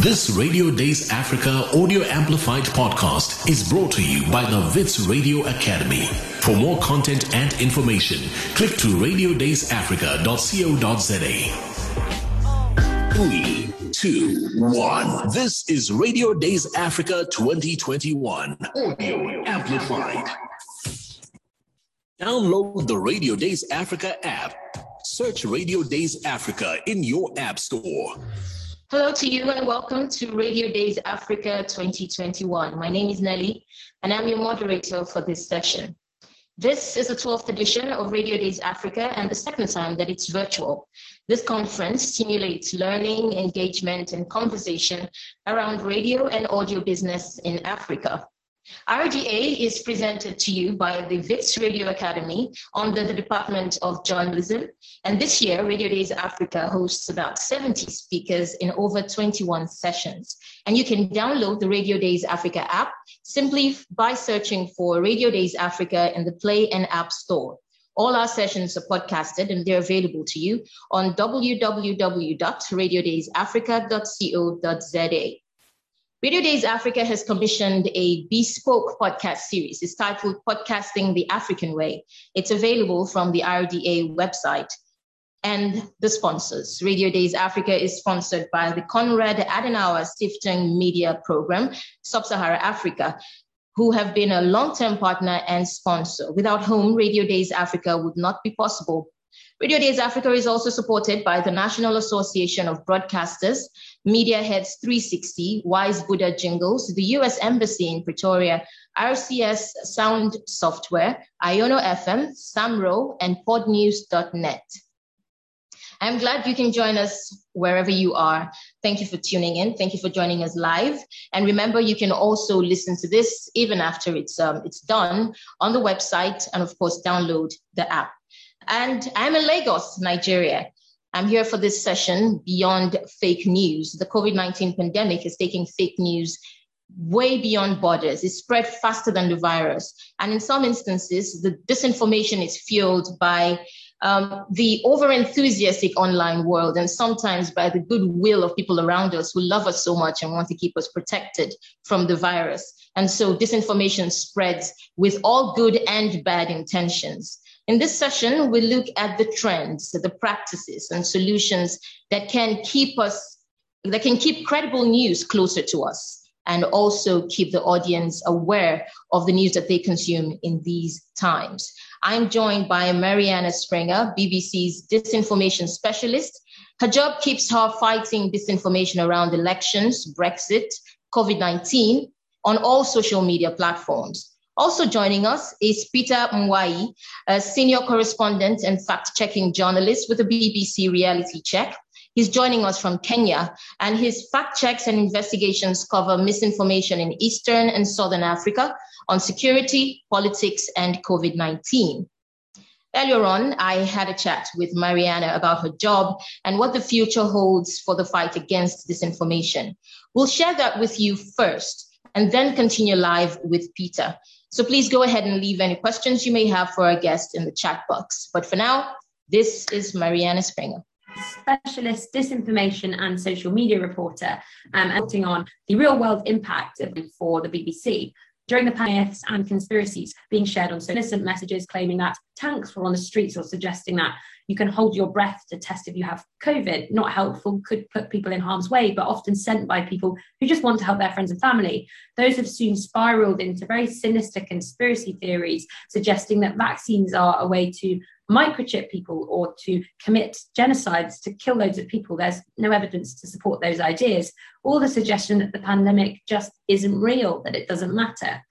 This Radio Days Africa audio amplified podcast is brought to you by the Wits Radio Academy. For more content and information, click to radiodaysafrica.co.za. Three, two, one. This is Radio Days Africa 2021 audio amplified. Download the Radio Days Africa app. Search Radio Days Africa in your app store. Hello to you and welcome to Radio Days Africa 2021. My name is Nelly and I'm your moderator for this session. This is the 12th edition of Radio Days Africa and the second time that it's virtual. This conference stimulates learning, engagement, and conversation around radio and audio business in Africa. RDA is presented to you by the WITS Radio Academy under the Department of Journalism. And this year, Radio Days Africa hosts about 70 speakers in over 21 sessions. And you can download the Radio Days Africa app simply by searching for Radio Days Africa in the Play and App Store. All our sessions are podcasted and they're available to you on www.radiodaysafrica.co.za. Radio Days Africa has commissioned a bespoke podcast series. It's titled Podcasting the African Way. It's available from the RDA website. And the sponsors. Radio Days Africa is sponsored by the Konrad Adenauer Stiftung Media Program, Sub Sahara Africa, who have been a long term partner and sponsor, without whom Radio Days Africa would not be possible. Radio Days Africa is also supported by the National Association of Broadcasters, Media Heads 360, Wise Buddha Jingles, the US Embassy in Pretoria, RCS Sound Software, Iono FM, Samro, and podnews.net. I'm glad you can join us wherever you are. Thank you for tuning in. Thank you for joining us live. And remember, you can also listen to this even after it's um, it's done on the website, and of course, download the app. And I'm in Lagos, Nigeria. I'm here for this session beyond fake news. The COVID 19 pandemic is taking fake news way beyond borders. It's spread faster than the virus. And in some instances, the disinformation is fueled by um, the over enthusiastic online world and sometimes by the goodwill of people around us who love us so much and want to keep us protected from the virus. And so disinformation spreads with all good and bad intentions. In this session, we look at the trends, the practices, and solutions that can keep us, that can keep credible news closer to us and also keep the audience aware of the news that they consume in these times. I'm joined by Marianna Springer, BBC's disinformation specialist. Her job keeps her fighting disinformation around elections, Brexit, COVID 19 on all social media platforms. Also joining us is Peter Mwai, a senior correspondent and fact checking journalist with the BBC Reality Check. He's joining us from Kenya, and his fact checks and investigations cover misinformation in Eastern and Southern Africa on security, politics, and COVID 19. Earlier on, I had a chat with Marianna about her job and what the future holds for the fight against disinformation. We'll share that with you first and then continue live with Peter. So please go ahead and leave any questions you may have for our guest in the chat box. But for now, this is Marianna Springer. Specialist disinformation and social media reporter, um, acting on the real world impact for the BBC during the myths and conspiracies being shared on so innocent messages claiming that tanks were on the streets or suggesting that you can hold your breath to test if you have COVID. Not helpful, could put people in harm's way, but often sent by people who just want to help their friends and family. Those have soon spiraled into very sinister conspiracy theories, suggesting that vaccines are a way to microchip people or to commit genocides to kill loads of people. There's no evidence to support those ideas, or the suggestion that the pandemic just isn't real, that it doesn't matter.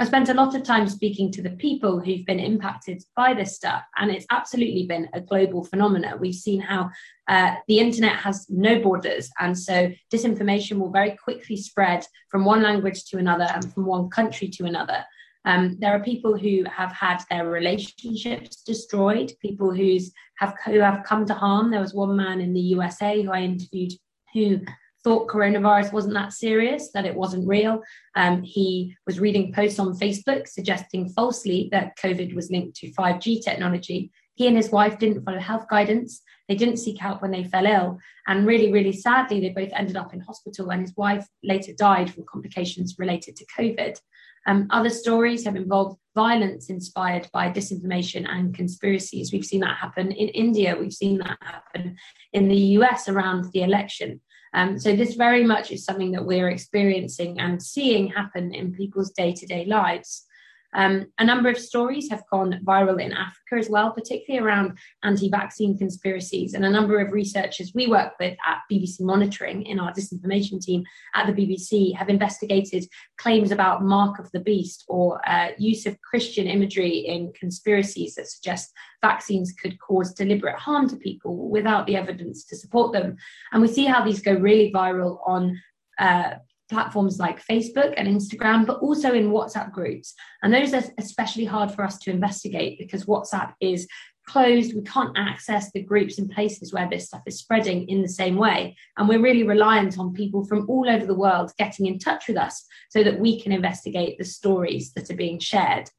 I spent a lot of time speaking to the people who've been impacted by this stuff, and it's absolutely been a global phenomenon. We've seen how uh, the internet has no borders, and so disinformation will very quickly spread from one language to another and from one country to another. Um, there are people who have had their relationships destroyed, people who's have who have come to harm. There was one man in the USA who I interviewed who thought coronavirus wasn't that serious, that it wasn't real. Um, he was reading posts on Facebook suggesting falsely that COVID was linked to 5G technology. He and his wife didn't follow health guidance. They didn't seek help when they fell ill. And really, really sadly, they both ended up in hospital, and his wife later died from complications related to COVID. Um, other stories have involved violence inspired by disinformation and conspiracies. We've seen that happen in India, we've seen that happen in the US around the election. Um, so, this very much is something that we're experiencing and seeing happen in people's day to day lives. Um, a number of stories have gone viral in Africa as well, particularly around anti vaccine conspiracies. And a number of researchers we work with at BBC Monitoring in our disinformation team at the BBC have investigated claims about mark of the beast or uh, use of Christian imagery in conspiracies that suggest vaccines could cause deliberate harm to people without the evidence to support them. And we see how these go really viral on uh, platforms like Facebook and Instagram, but also in WhatsApp groups. And those are especially hard for us to investigate because WhatsApp is closed. We can't access the groups and places where this stuff is spreading in the same way. And we're really reliant on people from all over the world getting in touch with us so that we can investigate the stories that are being shared.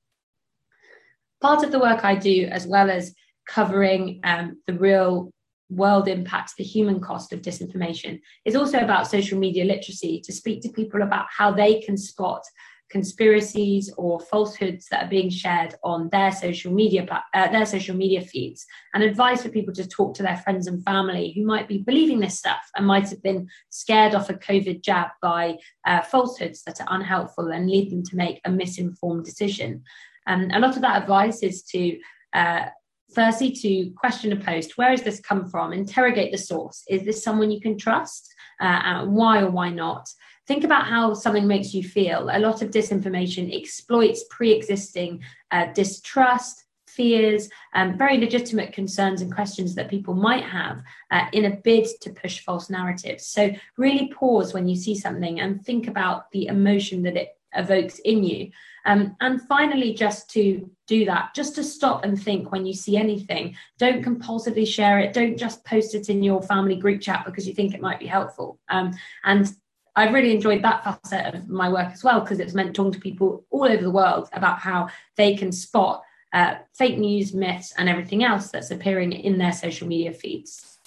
Part of the work I do, as well as covering um, the real world impacts the human cost of disinformation It's also about social media literacy to speak to people about how they can spot conspiracies or falsehoods that are being shared on their social media uh, their social media feeds. And advice for people to talk to their friends and family who might be believing this stuff and might have been scared off a covid jab by uh, falsehoods that are unhelpful and lead them to make a misinformed decision. And a lot of that advice is to uh, firstly to question a post where has this come from? Interrogate the source. Is this someone you can trust? Uh, why or why not? Think about how something makes you feel. A lot of disinformation exploits pre-existing uh, distrust fears um, very legitimate concerns and questions that people might have uh, in a bid to push false narratives. So really pause when you see something and think about the emotion that it evokes in you. Um, and finally, just to do that, just to stop and think when you see anything. Don't compulsively share it. Don't just post it in your family group chat because you think it might be helpful. Um, and I've really enjoyed that facet of my work as well because it's meant talking to people all over the world about how they can spot uh, fake news, myths, and everything else that's appearing in their social media feeds.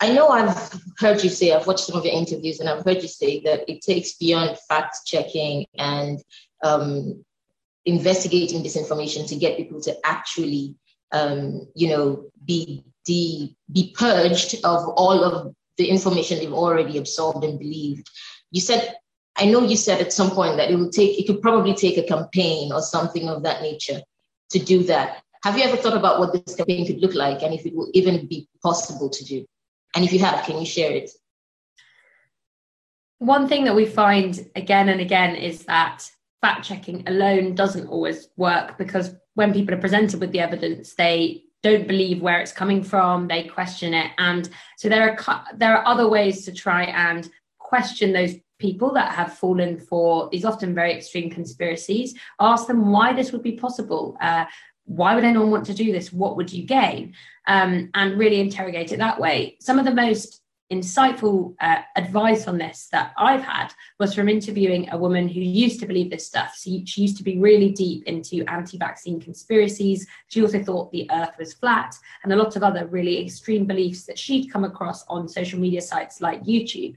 I know I've heard you say, I've watched some of your interviews, and I've heard you say that it takes beyond fact checking and um, investigating disinformation to get people to actually, um, you know, be de- be purged of all of the information they've already absorbed and believed. You said, I know you said at some point that it would take, it could probably take a campaign or something of that nature to do that. Have you ever thought about what this campaign could look like and if it will even be possible to do? And if you have, can you share it? One thing that we find again and again is that fact checking alone doesn't always work because when people are presented with the evidence, they don't believe where it's coming from, they question it. And so there are there are other ways to try and question those people that have fallen for these often very extreme conspiracies ask them why this would be possible uh, why would anyone want to do this? What would you gain? Um, and really interrogate it that way. Some of the most insightful uh, advice on this that I've had was from interviewing a woman who used to believe this stuff. She, she used to be really deep into anti vaccine conspiracies. She also thought the earth was flat and a lot of other really extreme beliefs that she'd come across on social media sites like YouTube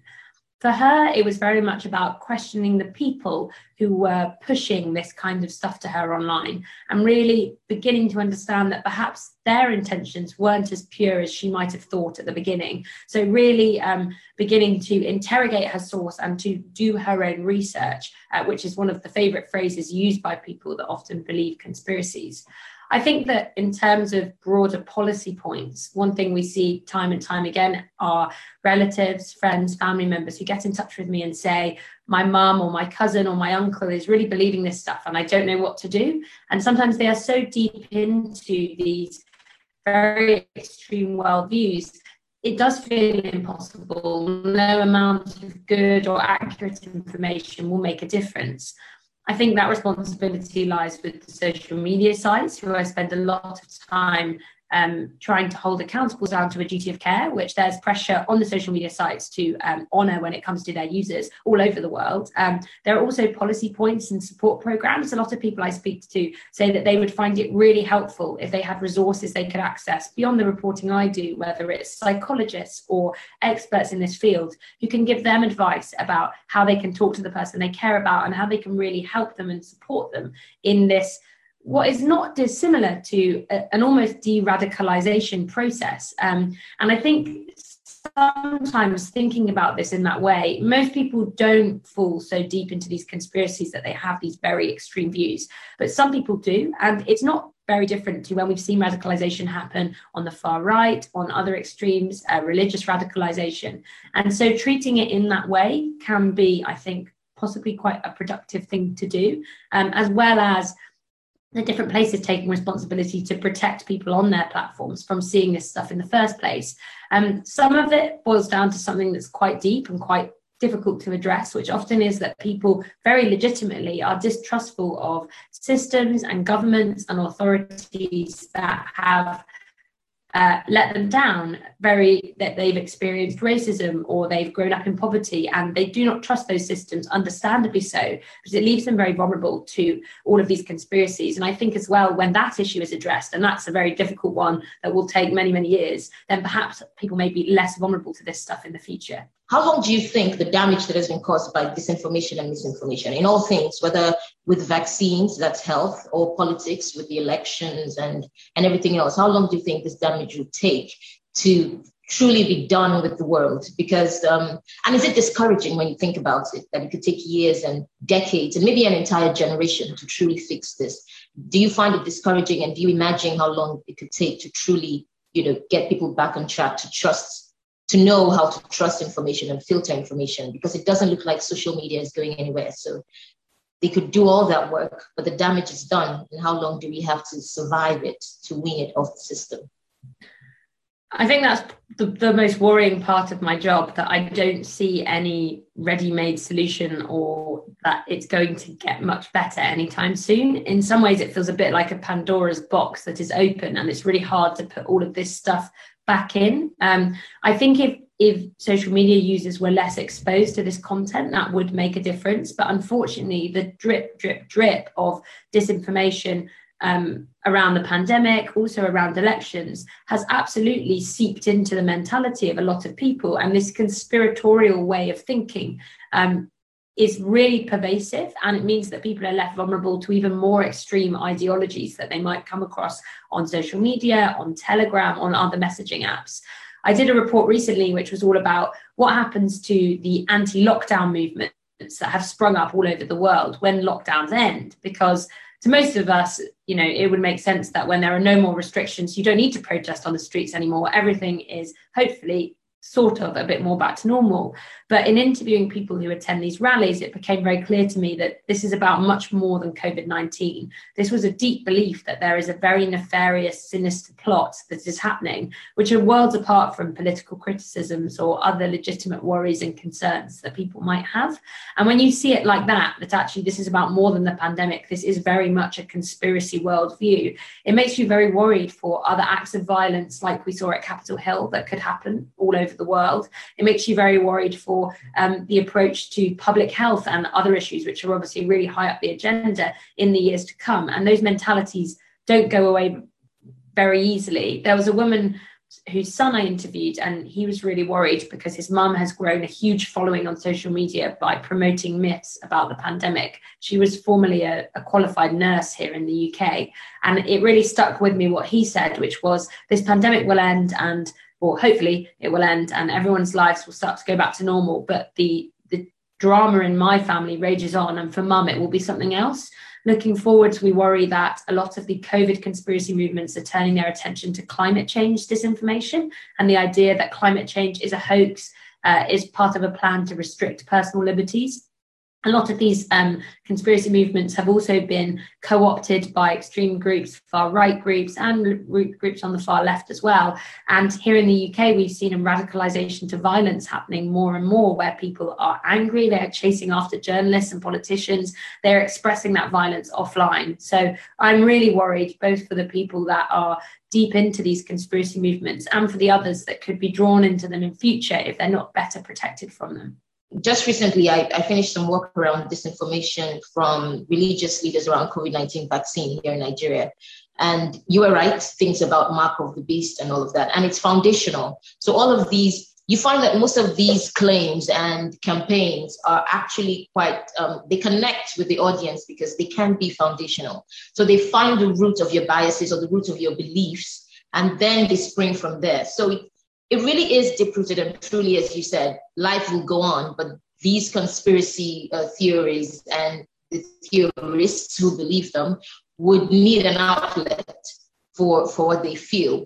for her, it was very much about questioning the people who were pushing this kind of stuff to her online and really beginning to understand that perhaps their intentions weren't as pure as she might have thought at the beginning. So, really um, beginning to interrogate her source and to do her own research, uh, which is one of the favorite phrases used by people that often believe conspiracies. I think that in terms of broader policy points, one thing we see time and time again are relatives, friends, family members who get in touch with me and say, my mum or my cousin or my uncle is really believing this stuff and I don't know what to do. And sometimes they are so deep into these very extreme worldviews it does feel impossible. No amount of good or accurate information will make a difference. I think that responsibility lies with the social media sites, who I spend a lot of time um, trying to hold accountable down to a duty of care, which there's pressure on the social media sites to um, honour when it comes to their users all over the world. Um, there are also policy points and support programs. A lot of people I speak to say that they would find it really helpful if they had resources they could access beyond the reporting I do, whether it's psychologists or experts in this field who can give them advice about how they can talk to the person they care about and how they can really help them and support them in this what is not dissimilar to a, an almost de-radicalization process. Um, and I think sometimes thinking about this in that way, most people don't fall so deep into these conspiracies that they have these very extreme views, but some people do. And it's not very different to when we've seen radicalization happen on the far right, on other extremes, uh, religious radicalization. And so treating it in that way can be, I think, possibly quite a productive thing to do, um, as well as the different places taking responsibility to protect people on their platforms from seeing this stuff in the first place. Um, some of it boils down to something that's quite deep and quite difficult to address, which often is that people very legitimately are distrustful of systems and governments and authorities that have uh, let them down very that they've experienced racism or they've grown up in poverty and they do not trust those systems understandably so because it leaves them very vulnerable to all of these conspiracies. And i think as well when that issue is addressed and that's a very difficult one that will take many many years then perhaps people may be less vulnerable to this stuff in the future how long do you think the damage that has been caused by disinformation and misinformation in all things, whether with vaccines, that's health, or politics with the elections and, and everything else, how long do you think this damage will take to truly be done with the world? Because, um, and is it discouraging when you think about it, that it could take years and decades and maybe an entire generation to truly fix this? Do you find it discouraging and do you imagine how long it could take to truly, you know, get people back on track to trust to know how to trust information and filter information because it doesn't look like social media is going anywhere. So they could do all that work, but the damage is done. And how long do we have to survive it to wean it off the system? I think that's the, the most worrying part of my job that I don't see any ready made solution or that it's going to get much better anytime soon. In some ways, it feels a bit like a Pandora's box that is open, and it's really hard to put all of this stuff back in. Um, I think if if social media users were less exposed to this content, that would make a difference. But unfortunately, the drip, drip, drip of disinformation um, around the pandemic, also around elections, has absolutely seeped into the mentality of a lot of people. And this conspiratorial way of thinking um, is really pervasive. And it mm. means that people are left vulnerable to even more extreme ideologies that they might come across on social media, on Telegram, on other messaging apps. I did a report recently which was all about what happens to the anti lockdown movements that have sprung up all over the world when lockdowns end, because to most of us, you know, it would make sense that when there are no more restrictions, you don't need to protest on the streets anymore. Everything is hopefully sort of a bit more back to normal. But in interviewing people who attend these rallies, it became very clear to me that this is about much more than COVID 19. This was a deep belief that there is a very nefarious, sinister plot that is happening, which are worlds apart from political criticisms or other legitimate worries and concerns that people might have. And when you see it like that, that actually this is about more than the pandemic, this is very much a conspiracy worldview, it makes you very worried for other acts of violence like we saw at Capitol Hill that could happen all over the world. It makes you very worried for um, the approach to public health and other issues, which are obviously really high up the agenda in the years to come. And those mentalities don't go away very easily. There was a woman whose son I interviewed, and he was really worried because his mum has grown a huge following on social media by promoting myths about the pandemic. She was formerly a, a, qualified nurse here in the UK, and it really stuck with me what he said, which was this pandemic will end and or hopefully it will end and everyone's lives will start to go back to normal. But the the drama in my family rages on, and for mum, it will be something else. Looking forward, we worry that a lot of the COVID conspiracy movements are turning their attention to climate change disinformation and the idea that climate change is a hoax, uh, is part of a plan to restrict personal liberties. A lot of these um, conspiracy movements have also been co opted by extreme groups, far right groups, and groups on the far left as well. And here in the UK, we've seen a radicalisation to violence happening more and more, where people are angry, they're chasing after journalists and politicians, they're expressing that violence offline. So I'm really worried both for the people that are deep into these conspiracy movements and for the others that could be drawn into them in future if they're not better protected from them just recently, I, I, finished some work around disinformation from religious leaders around COVID 19 vaccine here in Nigeria. And you were right, things about mark of the beast and all of that. And it's foundational. So, all of these, you find that most of these claims and campaigns are actually quite, um, they connect with the audience because they can be foundational. So, they find the root of your biases or the root of your beliefs, and then they spring from there. So, it, it really is deep rooted and truly, as you said, life will go on. But these conspiracy uh, theories and the theorists who believe them would need an outlet for, for what they feel.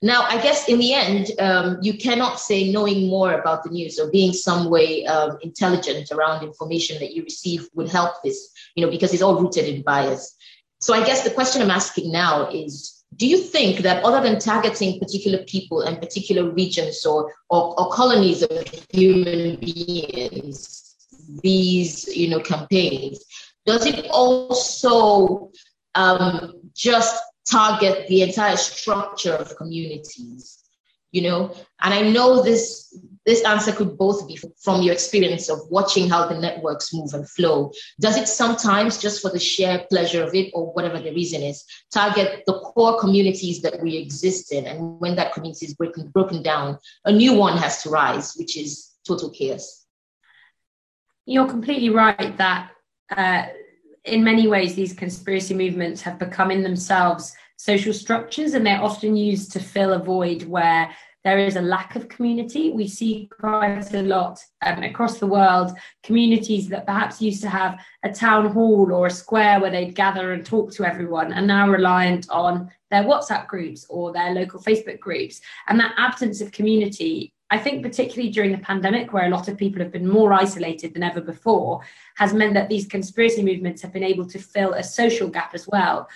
Now, I guess in the end, um, you cannot say knowing more about the news or being some way um, intelligent around information that you receive would help this, you know, because it's all rooted in bias. So I guess the question I'm asking now is do you think that other than targeting particular people and particular regions or, or, or colonies of human beings, these you know campaigns, does it also um, just target the entire structure of communities? You know, and I know this this answer could both be from your experience of watching how the networks move and flow. Does it sometimes, just for the sheer pleasure of it or whatever the reason is, target the core communities that we exist in? And when that community is broken, broken down, a new one has to rise, which is total chaos. You're completely right that uh, in many ways, these conspiracy movements have become in themselves social structures and they're often used to fill a void where there is a lack of community. We see quite a lot um, across the world communities that perhaps used to have a town hall or a square where they'd gather and talk to everyone and now reliant on their WhatsApp groups or their local Facebook groups. And that absence of community, I think, particularly during the pandemic, where a lot of people have been more isolated than ever before, has meant that these conspiracy movements have been able to fill a social gap as well.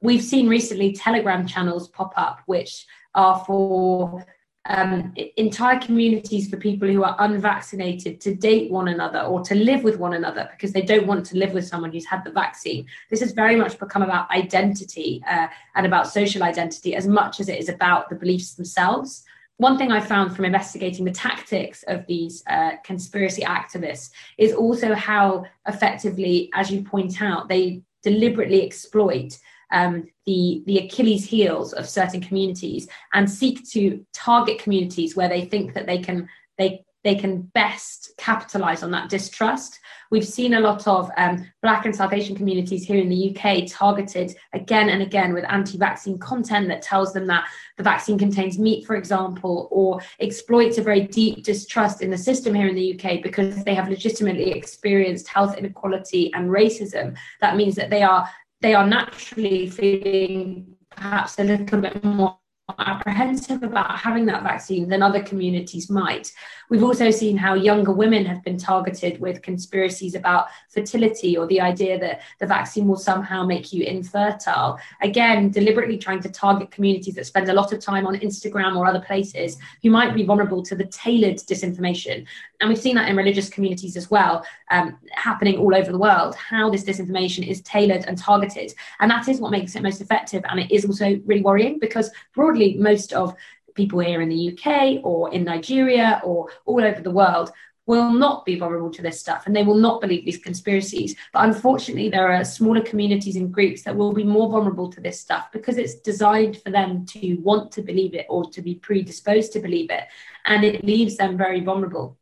We've seen recently Telegram channels pop up, which are for um, entire communities for people who are unvaccinated to date one another or to live with one another because they don't want to live with someone who's had the vaccine. This has very much become about identity uh, and about social identity as much as it is about the beliefs themselves. One thing I found from investigating the tactics of these uh, conspiracy activists is also how effectively, as you point out, they deliberately exploit um, the, the Achilles heels of certain communities and seek to target communities where they think that they can they they can best capitalize on that distrust. We've seen a lot of um, Black and South Asian communities here in the UK targeted again and again with anti vaccine content that tells them that the vaccine contains meat, for example, or exploits a very deep distrust in the system here in the UK because they have legitimately experienced health inequality and racism. That means that they are they are naturally feeling perhaps a little bit more apprehensive about having that vaccine than other communities might. We've also seen how younger women have been targeted with conspiracies about fertility or the idea that the vaccine will somehow make you infertile. Again, deliberately trying to target communities that spend a lot of time on Instagram or other places who might be vulnerable to the tailored disinformation. And we've seen that in religious communities as well, um, happening all over the world, how this disinformation is tailored and targeted. And that is what makes it most effective. And it is also really worrying because broadly, most of people here in the UK or in Nigeria or all over the world will not be vulnerable to this stuff and they will not believe these conspiracies. But unfortunately, there are smaller communities and groups that will be more vulnerable to this stuff because it's designed for them to want to believe it or to be predisposed to believe it. And it leaves them very vulnerable.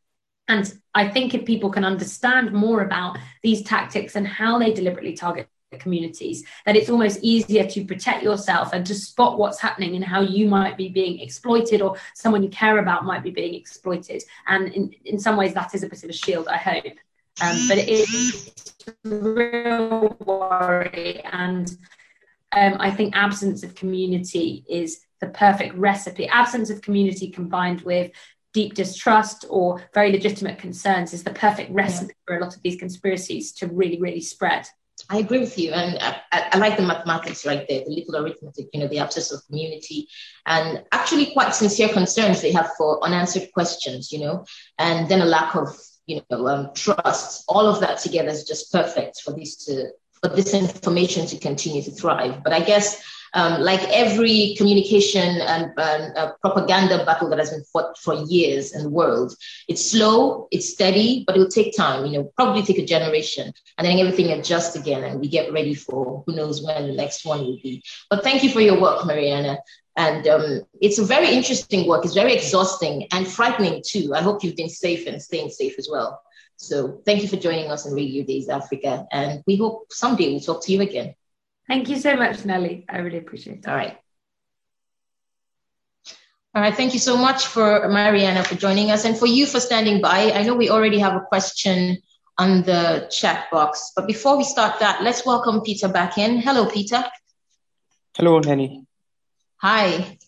And I think if people can understand more about these tactics and how they deliberately target communities that it's almost easier to protect yourself and to spot what's happening and how you might be being exploited or someone you care about might be being exploited and in, in some ways that is a bit of a shield i hope um, but it is real worry and um, i think absence of community is the perfect recipe absence of community combined with deep distrust or very legitimate concerns is the perfect recipe yeah. for a lot of these conspiracies to really, really spread. I agree with you. And I, I, like the mathematics right there, the little arithmetic, you know, the absence of community and actually quite sincere concerns they have for unanswered questions, you know, and then a lack of, you know, um, trust. All of that together is just perfect for these to, for this information to continue to thrive. But I guess um, like every communication and, uh, propaganda battle that has been fought for years in the world, it's slow, it's steady, but it'll take time, you know, probably take a generation and then everything adjusts again and we get ready for who knows when the next one will be. But thank you for your work, Marianna. And um, it's a very interesting work. It's very exhausting and frightening too. I hope you've been safe and staying safe as well. So thank you for joining us on Radio Days Africa. And we hope someday we'll talk to you again. Thank you so much, Nelly. I really appreciate it. All right. All right. Thank you so much for Marianna for joining us and for you for standing by. I know we already have a question on the chat box, but before we start that, let's welcome Peter back in. Hello, Peter. Hello, Nelly. Hi.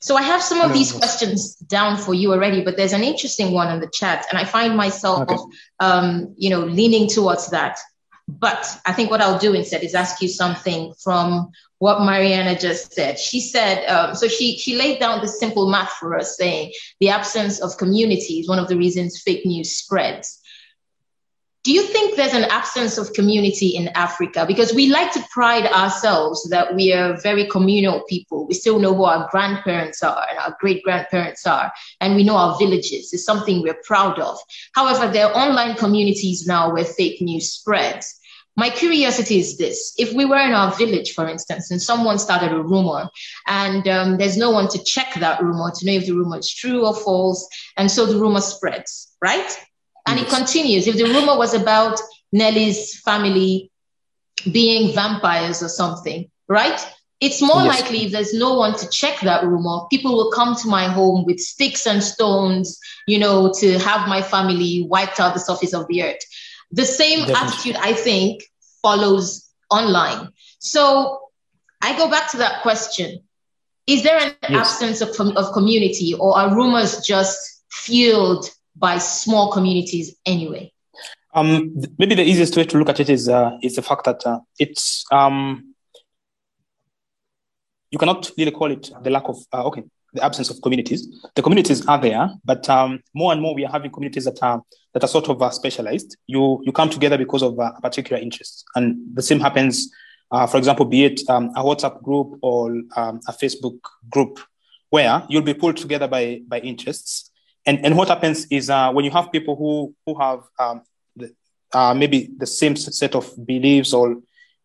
So I have some of these questions down for you already, but there's an interesting one in the chat, and I find myself, okay. um, you know, leaning towards that. But I think what I'll do instead is ask you something from what Marianna just said. She said, um, so she, she laid down the simple math for us, saying the absence of community is one of the reasons fake news spreads. Do you think there's an absence of community in Africa? Because we like to pride ourselves that we are very communal people. We still know who our grandparents are and our great grandparents are, and we know our villages. It's something we're proud of. However, there are online communities now where fake news spreads. My curiosity is this if we were in our village, for instance, and someone started a rumor, and um, there's no one to check that rumor to know if the rumor is true or false, and so the rumor spreads, right? And yes. it continues. If the rumor was about Nelly's family being vampires or something, right? It's more yes. likely if there's no one to check that rumor, people will come to my home with sticks and stones, you know, to have my family wiped out the surface of the earth. The same Definitely. attitude, I think, follows online. So I go back to that question. Is there an yes. absence of, of community or are rumors just fueled by small communities anyway? Um, maybe the easiest way to look at it is uh, is the fact that uh, it's um, you cannot really call it the lack of uh, okay the absence of communities. The communities are there, but um, more and more we are having communities that are that are sort of uh, specialized. You you come together because of uh, a particular interest, and the same happens. Uh, for example, be it um, a WhatsApp group or um, a Facebook group, where you'll be pulled together by by interests. And and what happens is uh, when you have people who who have um, the, uh, maybe the same set of beliefs or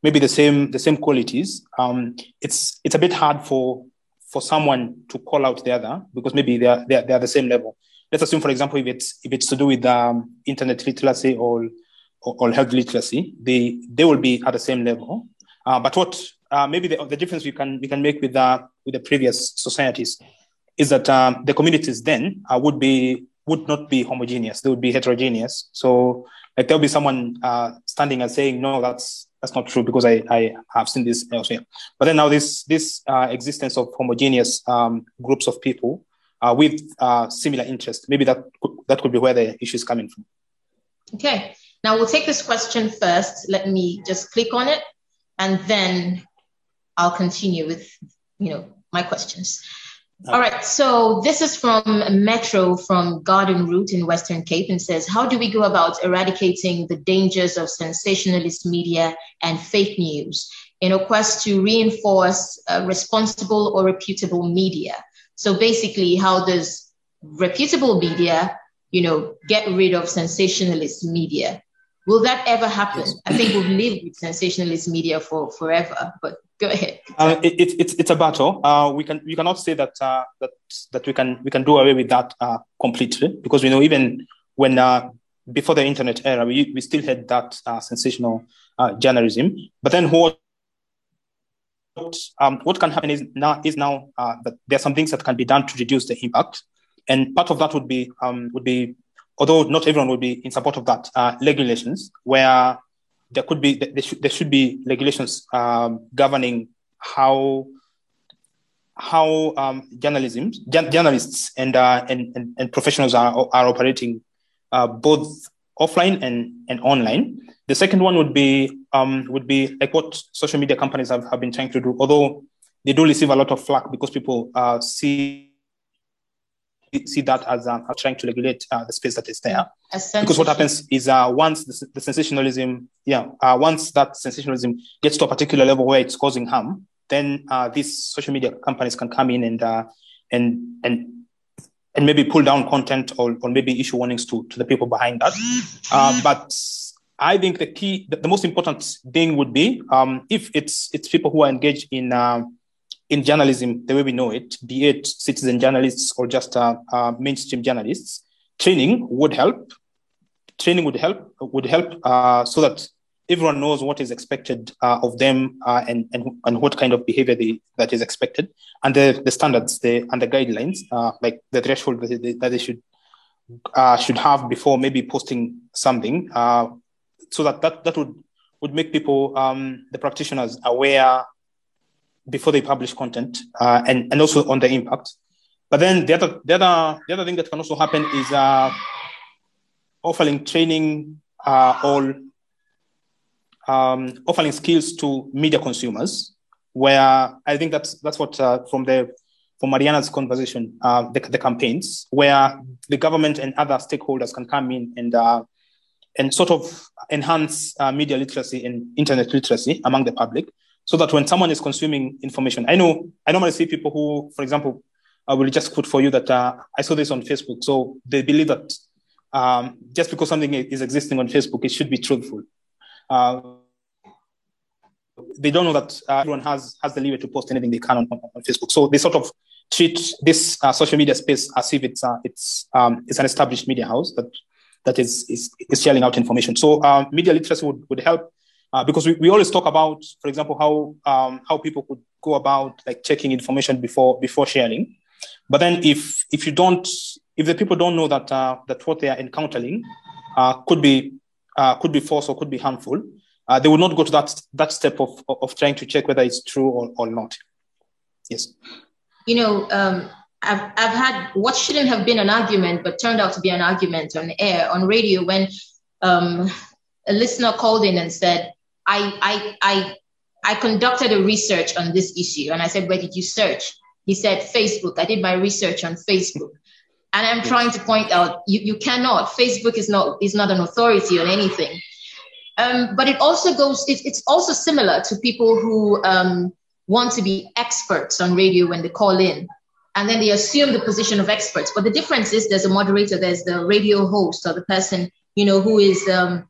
maybe the same the same qualities, um, it's it's a bit hard for for someone to call out the other because maybe they are, they are, they are the same level. Let's assume, for example, if it's if it's to do with um, internet literacy or, or, health literacy, they they will be at the same level. Uh, but what uh, maybe the, the difference we can we can make with uh, with the previous societies is that um, the communities then uh, would be would not be homogeneous; they would be heterogeneous. So, like there'll be someone uh, standing and saying, "No, that's that's not true because I, I have seen this elsewhere. But then now this this uh, existence of homogeneous um, groups of people uh, with uh, similar interests, maybe that that could be where the issue is coming from. Okay, now we'll take this question first. Let me just click on it, and then I'll continue with you know my questions. All right, so this is from Metro from Garden Route in Western Cape and says, How do we go about eradicating the dangers of sensationalist media and fake news in a quest to reinforce responsible or reputable media? So basically, how does reputable media, you know, get rid of sensationalist media? Will that ever happen? Yes. I think we've lived with sensationalist media for forever, but go ahead. Uh, it, it, it's it's a battle. Uh, we can we cannot say that uh, that that we can we can do away with that uh, completely because we know even when uh, before the internet era we, we still had that uh, sensational journalism. But then what um, what can happen is now is now that there are some things that can be done to reduce the impact, and part of that would be um, would be although not everyone would be in support of that regulations where there could be there should, there should be regulations um, governing how how um, journalism, journalists and, uh, and, and, and professionals are, are operating uh, both offline and, and online. The second one would be um, would be like what social media companies have, have been trying to do, although they do receive a lot of flack because people uh, see see that as uh, trying to regulate uh, the space that is there. Because what happens is uh, once the, the, sensationalism, yeah, uh, once that sensationalism gets to a particular level where it's causing harm, then uh, these social media companies can come in and uh, and and and maybe pull down content or, or maybe issue warnings to, to the people behind that. Uh, but I think the key, the, the, most important thing would be um, if it's it's people who are engaged in uh, in journalism the way we know it, be it citizen journalists or just uh, uh, mainstream journalists, training would help. Training would help would help uh, so that everyone knows what is expected uh, of them uh, and, and, and what kind of behavior they, that is expected and the, the standards the, and the guidelines uh, like the threshold that they, that they should should have before maybe posting something so that, that that would would make people um, the practitioners aware before they publish content uh, and, and also on the impact. But then the other the other the other thing that can also happen is offering training all um, offering skills to media consumers, where I think that's that's what uh, from the from Marianna's conversation, uh, the, the, campaigns, where the government and other stakeholders can come in and uh, and sort of enhance uh, media literacy and internet literacy among the public, so that when someone is consuming information, I know I normally see people who, for example, I will just quote for you that uh, I saw this on Facebook, so they believe that um, just because something is existing on Facebook, it should be truthful. Uh, they don't know that uh, everyone has has the leeway to post anything they can on, on Facebook. So they sort of treat this uh, social media space as if it's uh, it's um, it's an established media house that that is is, is sharing out information. So um, media literacy would, would help uh, because we, we always talk about, for example, how um, how people could go about like checking information before before sharing. But then if if you don't if the people don't know that uh, that what they are encountering uh, could be uh, could be false or could be harmful, uh, they would not go to that that step of of trying to check whether it's true or, or not. Yes. You know, um, I've I've had what shouldn't have been an argument, but turned out to be an argument on air on radio when um, a listener called in and said, "I I I I conducted a research on this issue," and I said, "Where did you search?" He said, "Facebook. I did my research on Facebook." And I'm trying to point out you, you cannot. Facebook is not is not an authority on anything. Um, but it also goes. It, it's also similar to people who um, want to be experts on radio when they call in, and then they assume the position of experts. But the difference is there's a moderator, there's the radio host or the person you know who is um,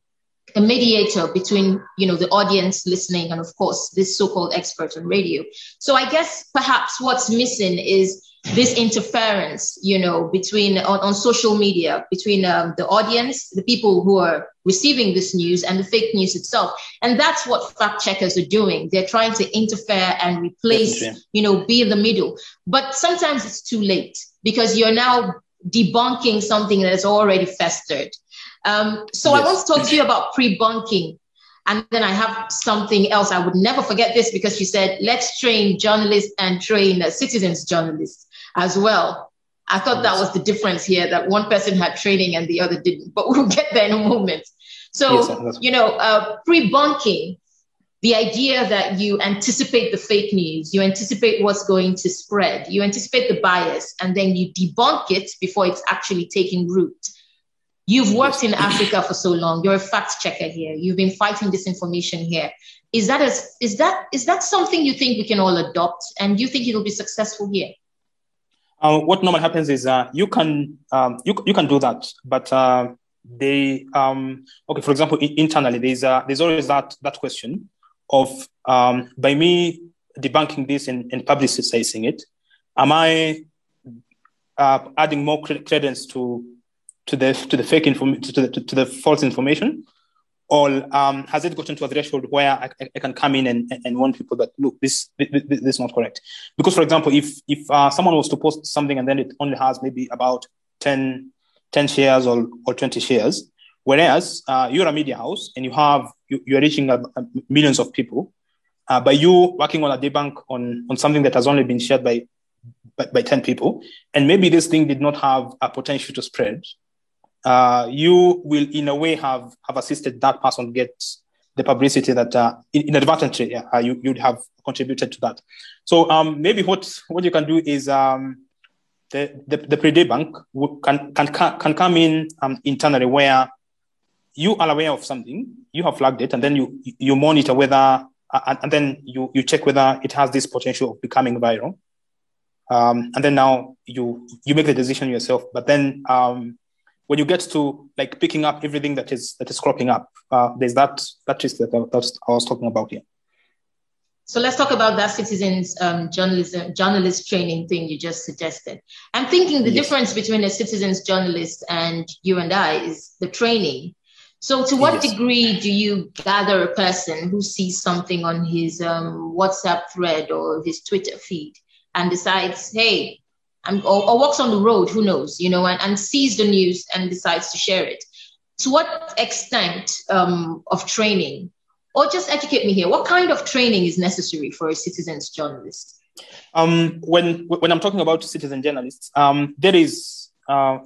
a mediator between you know the audience listening and of course this so-called expert on radio. So I guess perhaps what's missing is this interference, you know, between on, on social media, between um, the audience, the people who are receiving this news, and the fake news itself. And that's what fact checkers are doing. They're trying to interfere and replace, you know, be in the middle. But sometimes it's too late because you're now debunking something that's already festered. Um, so yes. I want to talk to you about pre-bunking. And then I have something else. I would never forget this because she said, let's train journalists and train uh, citizens journalists as well. I thought that was the difference here that one person had training and the other didn't, but we'll get there in a moment. So, yes, you know, uh, pre bunking, the idea that you anticipate the fake news, you anticipate what's going to spread, you anticipate the bias, and then you debunk it before it's actually taking root. You've worked in Africa for so long. You're a fact checker here. You've been fighting disinformation here. Is that a, is that is that something you think we can all adopt, and you think it'll be successful here? Uh, what normally happens is uh, you can um, you, you can do that, but uh, they um, okay. For example, internally, there's uh, there's always that that question of um, by me debunking this and, and publicizing it, am I uh, adding more credence to to the to the fake information to the to, the false information, or um, has it gotten to a threshold where I, I, can come in and, and warn people that look this, this, this is not correct? Because for example if if uh, someone was to post something and then it only has maybe about 10, 10 shares or, or 20 shares whereas uh, you're a media house and you have you, you're reaching a, a millions of people uh, by you working on a debunk on on something that has only been shared by by, by 10 people, and maybe this thing did not have a potential to spread, uh, you will in a way have, have assisted that person get the publicity that uh, inadvertently uh, you, you'd have contributed to that. So um, maybe what, what you can do is um, the, the, the pre-day bank can, can, can come in um, internally where you are aware of something, you have flagged it, and then you, you monitor whether, uh, and then you, you check whether it has this potential of becoming viral. Um, and then now you, you make the decision yourself, but then um, when you get to like picking up everything that is that is cropping up, uh, there's that that risk that, that I was talking about here. So let's talk about that citizens um, journalism journalist training thing you just suggested. I'm thinking the yes. difference between a citizens journalist and you and I is the training. So to what yes. degree do you gather a person who sees something on his um, WhatsApp thread or his Twitter feed and decides, hey, I'm, or, or, walks on the road, who knows, you know, and, and sees the news and decides to share it? To what extent um, of training or just educate me here. What kind of training is necessary for a citizens journalist? Um, when when I'm talking about citizen journalists, um, there is uh,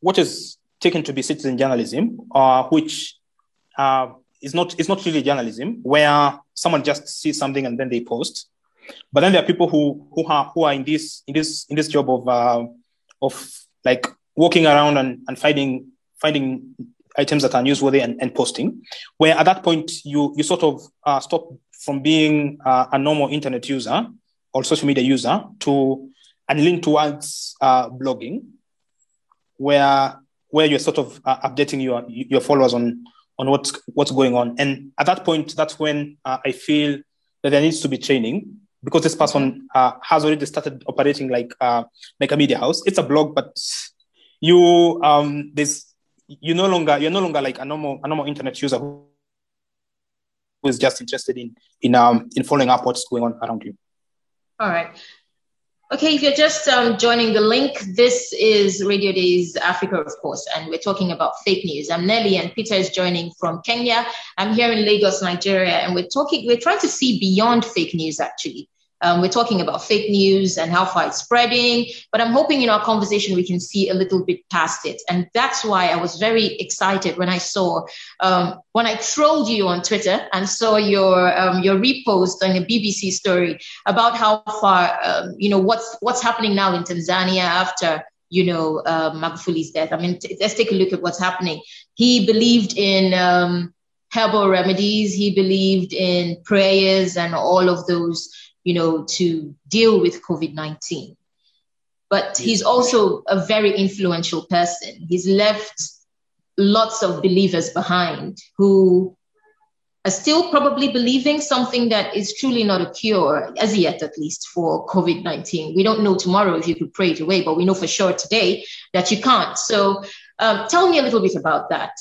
what is taken to be citizen journalism, uh, which uh, is not is not really journalism, where someone just sees something and then they post. But then there are people who who are who are in this in this in this job of uh, of like walking around and, and finding finding items that are newsworthy and, and posting, where at that point you you sort of uh, stop from being uh, a normal internet user or social media user to and lean towards uh, blogging, where where you're sort of uh, updating your your followers on on what's what's going on. And at that point, that's when uh, I feel that there needs to be training because this person uh, has already started operating like like a media house. It's a blog, but you um, there's you no longer you're no longer like a normal a normal internet user who, who is just interested in in um in following up what's going on around you. All right. Okay, if you're just um, joining the link, this is Radio Days Africa, of course, and we're talking about fake news. I'm Nelly, and Peter is joining from Kenya. I'm here in Lagos, Nigeria, and we're talking. We're trying to see beyond fake news, actually. Um, we're talking about fake news and how far it's spreading, but I'm hoping in our conversation we can see a little bit past it. And that's why I was very excited when I saw, um, when I trolled you on Twitter and saw your, um, your repost on a BBC story about how far, um, you know, what's, what's happening now in Tanzania after you know, uh, Magufuli's death. I mean, t- let's take a look at what's happening. He believed in um, herbal remedies. He believed in prayers and all of those you know, to deal with COVID 19. But he's also a very influential person. He's left lots of believers behind who are still probably believing something that is truly not a cure, as yet at least, for COVID 19. We don't know tomorrow if you could pray it away, but we know for sure today that you can't. So um, tell me a little bit about that.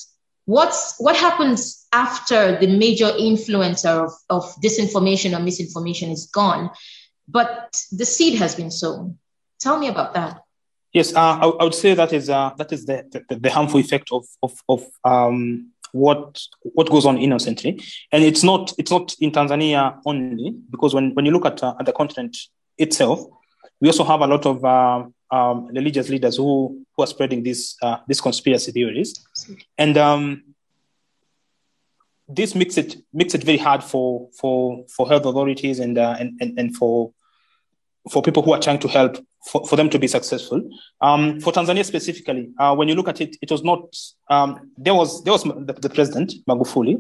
What's, what happens after the major influencer of, of disinformation or misinformation is gone, but the seed has been sown? Tell me about that. Yes, uh, I, I, would say that is uh, that is the, the, the, harmful effect of of, of um, what what goes on innocently, and it's not it's not in Tanzania only because when, when you look at, uh, at the continent itself, we also have a lot of uh, um, religious leaders who, who are spreading these uh, these conspiracy theories, and um, this makes it makes it very hard for for for health authorities and uh, and, and and for for people who are trying to help for, for them to be successful. Um, for Tanzania specifically, uh, when you look at it, it was not um, there was there was the, the, president Magufuli,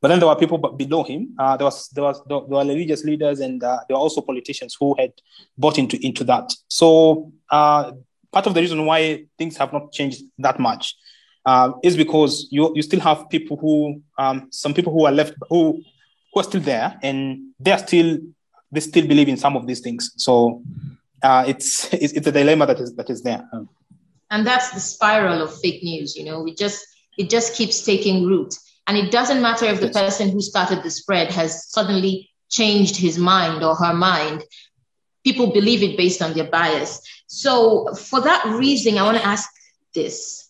but then there were people below him. Uh, there was there was there were religious leaders and uh, there were also politicians who had bought into into that. So uh, part of the reason why things have not changed that much uh, is because you you still have people who um, some people who are left who who are still there and they are still they still believe in some of these things. So uh, it's, it's, it's a dilemma that is that is there. And that's the spiral of fake news. You know, we just it just keeps taking root, and it doesn't matter if the yes. person who started the spread has suddenly changed his mind or her mind. People believe it based on their bias. So, for that reason, I want to ask this: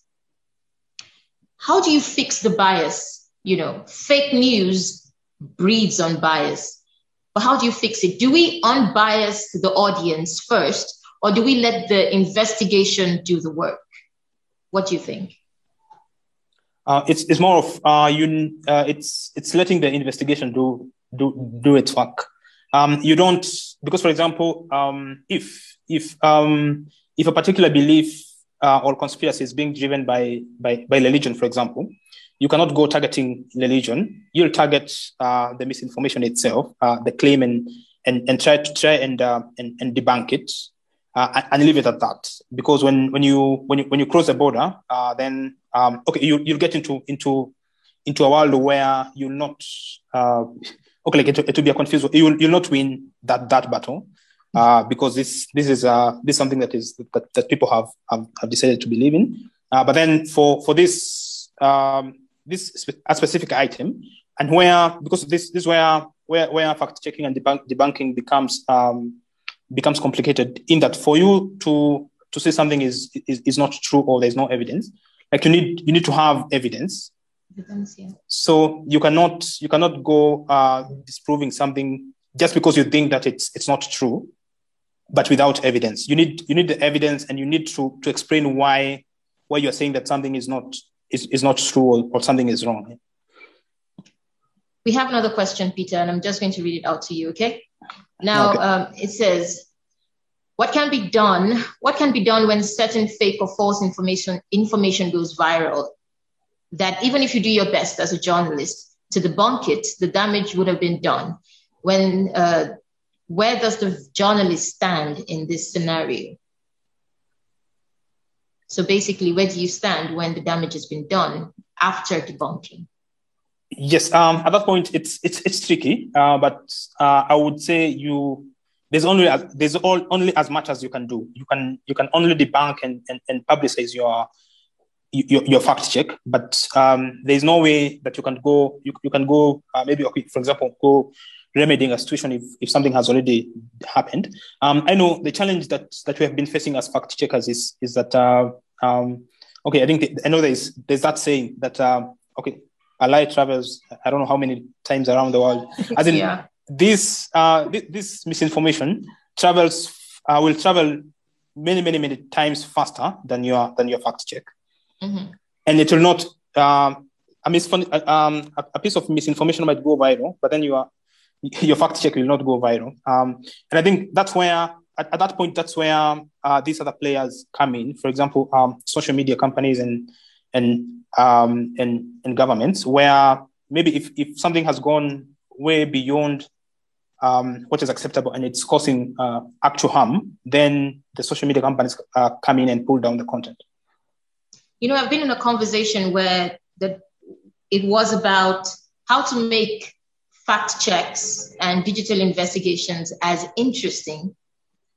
How do you fix the bias? You know, fake news breeds on bias but how do you fix it? Do we unbias the audience first, or do we let the investigation do the work? What do you think? Uh, it's it's more of uh, you. Uh, it's it's letting the investigation do do do its work. Um, you don't because, for example, um, if if um, if a particular belief uh, or conspiracy is being driven by by by religion, for example, you cannot go targeting religion. You'll target uh, the misinformation itself, uh, the claim, and and and try to try and uh, and, and debunk it, uh, and leave it at that. Because when when you when you when you cross the border, uh, then um, okay, you you'll get into into into a world where you'll not uh, okay, like it, it will be a confused. You'll you'll not win that that battle. Because this this is this is something that is that, that people have, have, have decided to believe in. But then for for this um, this a specific item, and where because this this where where where fact checking and debunk, debunking becomes um, becomes complicated. In that, for you to to say something is, is is not true or there's no evidence, like you need you need to have evidence. Evidence, yeah. So you cannot you cannot go uh, disproving something just because you think that it's it's not true but without evidence. You need you need the evidence, and you need to to explain why why you're saying that something is not is, is not true or, or something is wrong. We have another question, Peter, and I'm just going to read it out to you. Okay. Now okay. Um, it says, "What can be done? What can be done when certain fake or false information information goes viral? That even if you do your best as a journalist to debunk it, the damage would have been done." When uh, where does the journalist stand in this scenario? So basically, where do you stand when the damage has been done after debunking? Yes, um, at that point, it's it's it's tricky, uh, but uh, I would say you there's only there's all, only as much as you can do. You can you can only debunk and and, and publicize your, your your fact check, but um, there's no way that you can go you, you can go uh, maybe okay, for example go remedying a situation if, if something has already happened. Um, I know the challenge that that we have been facing as fact checkers is is that uh, um, okay, I think the, I know there's there's that saying that uh, okay, a lie travels I don't know how many times around the world. As in yeah. this uh, this, this misinformation travels uh, will travel many many many times faster than your than your fact check, mm-hmm. and it will not. Um, a, misfun- um, a piece of misinformation might go viral, but then you are your fact check will not go viral. Um, and I think that's where, at, at that point, that's where uh, these other players come in. For example, um, social media companies and and um, and and governments, where maybe if if something has gone way beyond um, what is acceptable and it's causing uh, actual harm, then the social media companies uh, come in and pull down the content. You know, I've been in a conversation where the, it was about how to make fact checks and digital investigations as interesting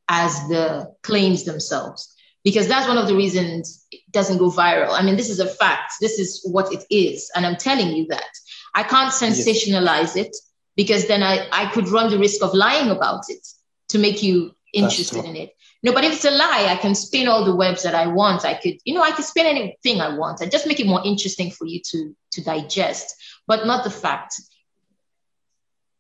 as the claims themselves because that's one of the reasons it doesn't go viral. I mean, this is a fact. This is what it is. And I'm telling you that. I can't sensationalize yes. it because then I, I could run the risk of lying about it to make you interested in it. No, but if it's a lie, I can spin all the webs that I want. I could, you know, I could spin anything I want and just make it more interesting for you to, to digest, but not the fact.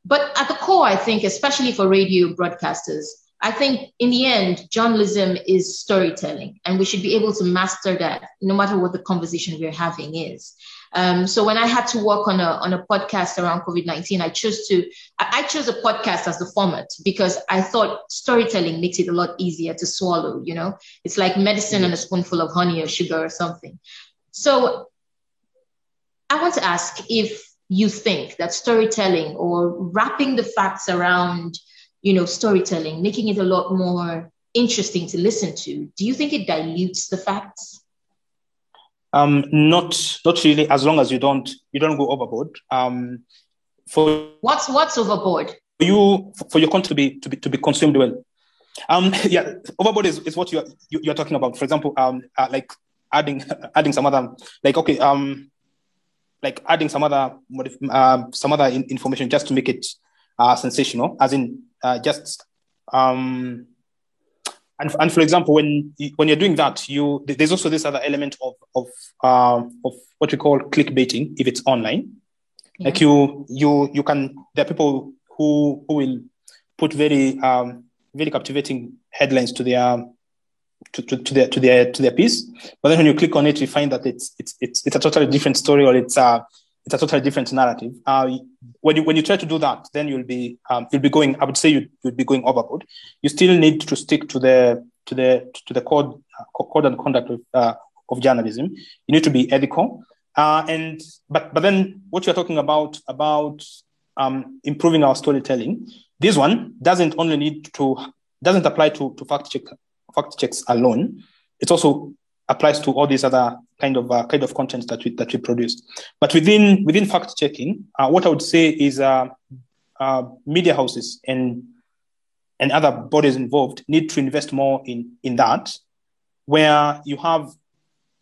But at the core, I think, especially for radio broadcasters, I think in the end, journalism is storytelling, and we should be able to master that no matter what the conversation we're having is. Um, so when I had to work on a on a podcast around COVID nineteen, I chose to I, chose a podcast as the format because I thought storytelling makes it a lot easier to swallow. You know, it's like medicine and a spoonful of honey or sugar or something. So I want to ask if you think that storytelling or wrapping the facts around you know storytelling making it a lot more interesting to listen to do you think it dilutes the facts? Um not not really as long as you don't you don't go overboard. Um for what's what's overboard? For you for your content to be to be to be consumed well. Um yeah overboard is, is what you're you're talking about. For example um uh, like adding adding some other like okay um like adding some other uh, some other in- information just to make it uh, sensational, as in uh, just um, and, and for example, when you, when you're doing that, you there's also this other element of of um, of what we call clickbaiting if it's online. Yeah. Like you you you can there are people who who will put very um, very captivating headlines to their to, to, to, their to their to their piece. But then when you click on it, you find that it's it's it's, it's a totally different story or it's a it's a totally different narrative. Uh, when you when you try to do that, then you'll be um, you'll be going. I would say you you'll be going overboard. You still need to stick to the to the to the code uh, code and conduct of, uh, of journalism. You need to be ethical. Uh, and but but then what you're talking about about um, improving our storytelling, this one doesn't only need to doesn't apply to, to fact check fact checks alone. It also applies to all these other kind of uh, kind of content that we that we produce. But within within fact checking, uh, what I would say is uh, uh, media houses and and other bodies involved need to invest more in in that, where you have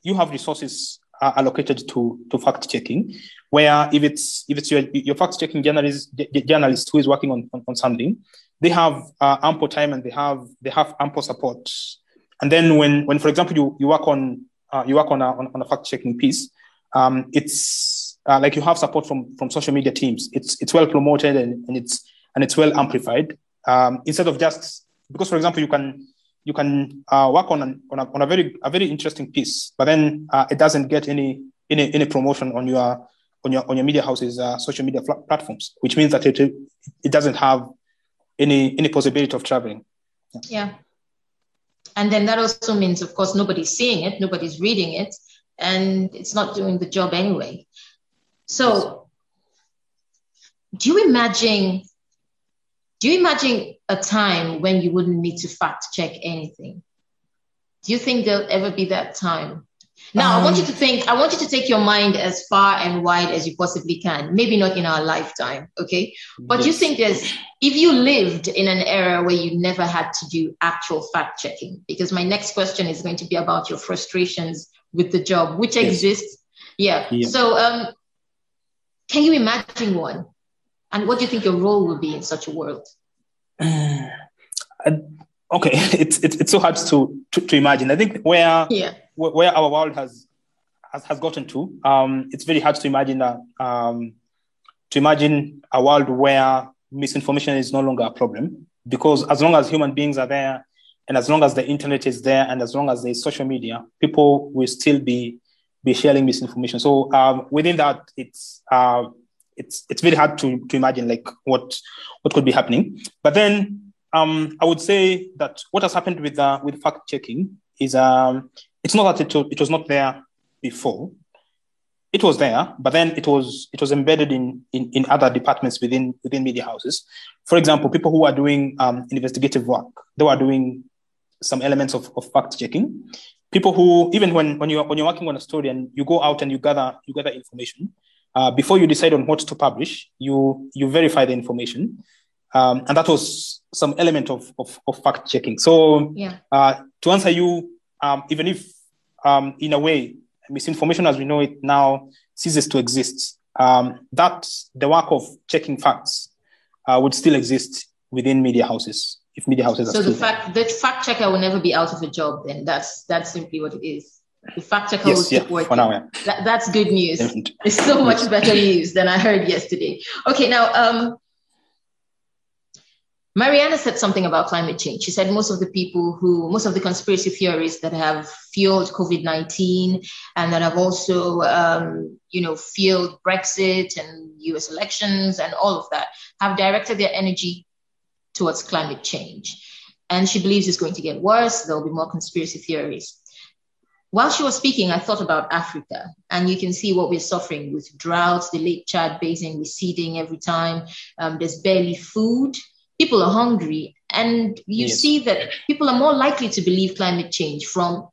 you have resources uh, allocated to to fact checking, where if it's if it's your your fact checking journalist journalist who is working on, on, on something, they have uh, ample time and they have they have ample support. And then when when for example you you work on uh, you work on a on, a fact checking piece, um, it's uh, like you have support from from social media teams. It's it's well promoted and, and it's and it's well amplified. Um, instead of just because for example you can you can uh, work on an, on a, on a very a very interesting piece, but then uh, it doesn't get any any any promotion on your on your on your media houses uh, social media fl- platforms, which means that it it doesn't have any any possibility of traveling. Yeah. yeah. And then that also means, of course, nobody's seeing it, nobody's reading it, and it's not doing the job anyway. So, do you imagine? Do you imagine a time when you wouldn't need to fact check anything? Do you think there'll ever be that time? Now, um, I want you to um, think, I want you to take your mind as far and wide as you possibly can. Maybe not in our lifetime, okay? But yes. you think there's, if you lived in an era where you never had to do actual fact checking, because my next question is going to be about your frustrations with the job, which yes. exists. Yeah. yeah. So, um, can you imagine one? And what do you think your role will be in such a world? Uh, okay, it's, it's, it's so hard to, to, to imagine. I think where, yeah where our world has has, has gotten to, um, it's very hard to imagine that um, to imagine a world where misinformation is no longer a problem. Because as long as human beings are there and as long as the internet is there and as long as there's social media people will still be be sharing misinformation. So um, within that it's uh, it's it's very hard to to imagine like what what could be happening. But then um, i would say that what has happened with uh, with fact checking is um, it's not that it, it was not there before. It was there, but then it was it was embedded in, in, in other departments within within media houses. For example, people who are doing um, investigative work, they were doing some elements of, of fact checking. People who even when when you're when you're working on a story and you go out and you gather you gather information, uh, before you decide on what to publish, you you verify the information, um, and that was some element of of, of fact checking. So yeah. uh, to answer you um, even if um, in a way misinformation as we know it now ceases to exist, um, that the work of checking facts uh, would still exist within media houses if media houses so the fact the fact checker will never be out of a job then that's that's simply what it is the fact checker yes, will keep yeah, working. For now, yeah. That, that's good news. Definitely. It's so much better news than I heard yesterday. Okay, now um, Marianna said something about climate change. She said most of the people who, most of the conspiracy theories that have fueled COVID 19 and that have also, um, you know, fueled Brexit and US elections and all of that have directed their energy towards climate change. And she believes it's going to get worse. There'll be more conspiracy theories. While she was speaking, I thought about Africa, and you can see what we're suffering with droughts, the Lake Chad basin receding every time. Um, there's barely food people are hungry. And you yes. see that people are more likely to believe climate change from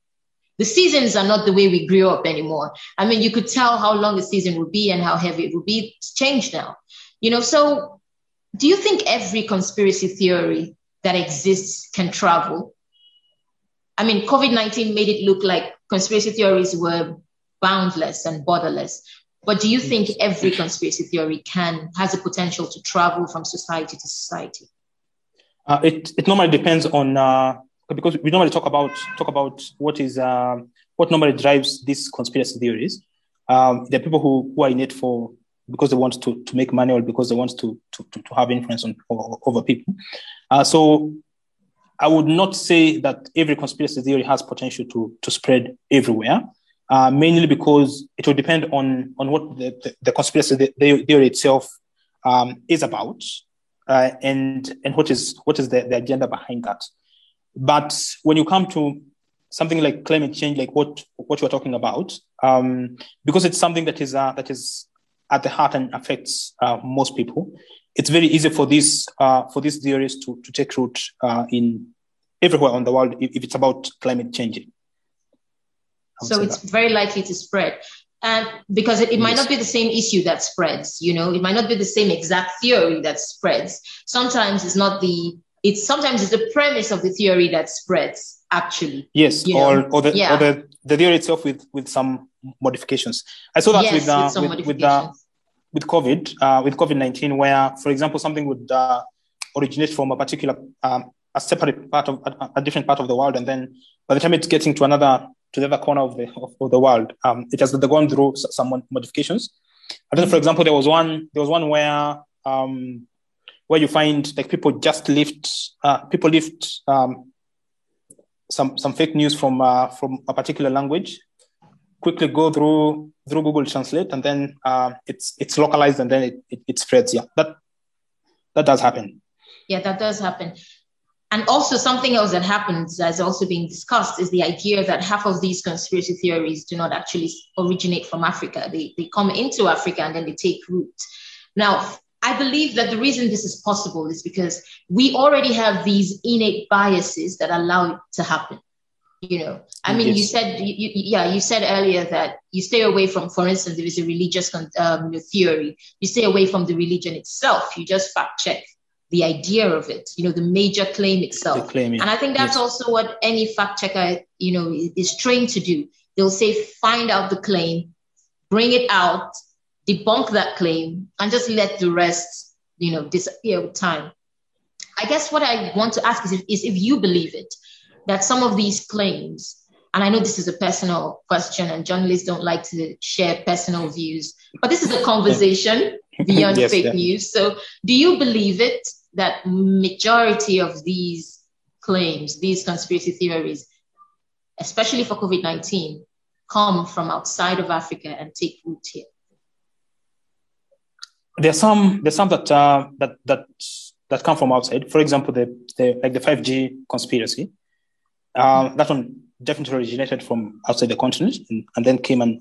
the seasons are not the way we grew up anymore. I mean, you could tell how long the season would be and how heavy it would be. It's changed now. You know, so do you think every conspiracy theory that exists can travel? I mean, COVID 19 made it look like conspiracy theories were boundless and borderless. But do you think every conspiracy theory can has a potential to travel from society to society? Uh, it it normally depends on uh, because we normally talk about talk about what is uh, what normally drives these conspiracy theories. Um, there are people who, who are in it for because they want to, to make money or because they want to, to, to have influence on over people. Uh, so I would not say that every conspiracy theory has potential to, to spread everywhere, uh, mainly because it will depend on, on what the, the, the conspiracy theory itself um, is about uh, and, and what is, what is the, the agenda behind that. But when you come to something like climate change, like what, what you're talking about, um, because it's something that is, uh, that is at the heart and affects uh, most people, it's very easy for these uh, for these theories to, to take root uh, in everywhere on the world if, if it's about climate changing. So it's that. very likely to spread. And because it, it might yes. not be the same issue that spreads, you know, it might not be the same exact theory that spreads. Sometimes it's not the it's sometimes it's the premise of the theory that spreads actually. Yes, or, or the yeah. or the, the theory itself with with some modifications. I saw that yes, with, uh, with, with, with uh, with COVID, uh, with COVID 19, where, for example, something would uh, originate from a particular, um, a separate part of, a, a, different part of the world. And then by the time it's getting to another, to the other corner of the, of, of the world, um, it has gone through some modifications. And then, for example, there was one, there was one where, um, where you find like people just lift, uh, people lift, um, some, some fake news from, uh, from a particular language quickly go through through Google Translate, and then uh, it's it's localized, and then it, it, it spreads. Yeah, that that does happen. Yeah, that does happen. And also something else that happens that's also being discussed is the idea that half of these conspiracy theories do not actually originate from Africa. They, they come into Africa and then they take root. Now, I believe that the reason this is possible is because we already have these innate biases that allow it to happen you know i mean yes. you said you, you, yeah you said earlier that you stay away from for instance there is a religious um, theory you stay away from the religion itself you just fact check the idea of it you know the major claim itself claim, yeah. and i think that's yes. also what any fact checker you know is, trained to do they'll say find out the claim bring it out debunk that claim and just let the rest you know disappear with time i guess what i want to ask is if, is if you believe it that some of these claims, and I know this is a personal question and journalists don't like to share personal views, but this is a conversation beyond yes, fake yeah. news. So do you believe it that majority of these claims, these conspiracy theories, especially for COVID-19, come from outside of Africa and take root here? There's some there's some that uh, that that that come from outside. For example, the, the like the 5G conspiracy. Um, that one definitely originated from outside the continent and, and then came and,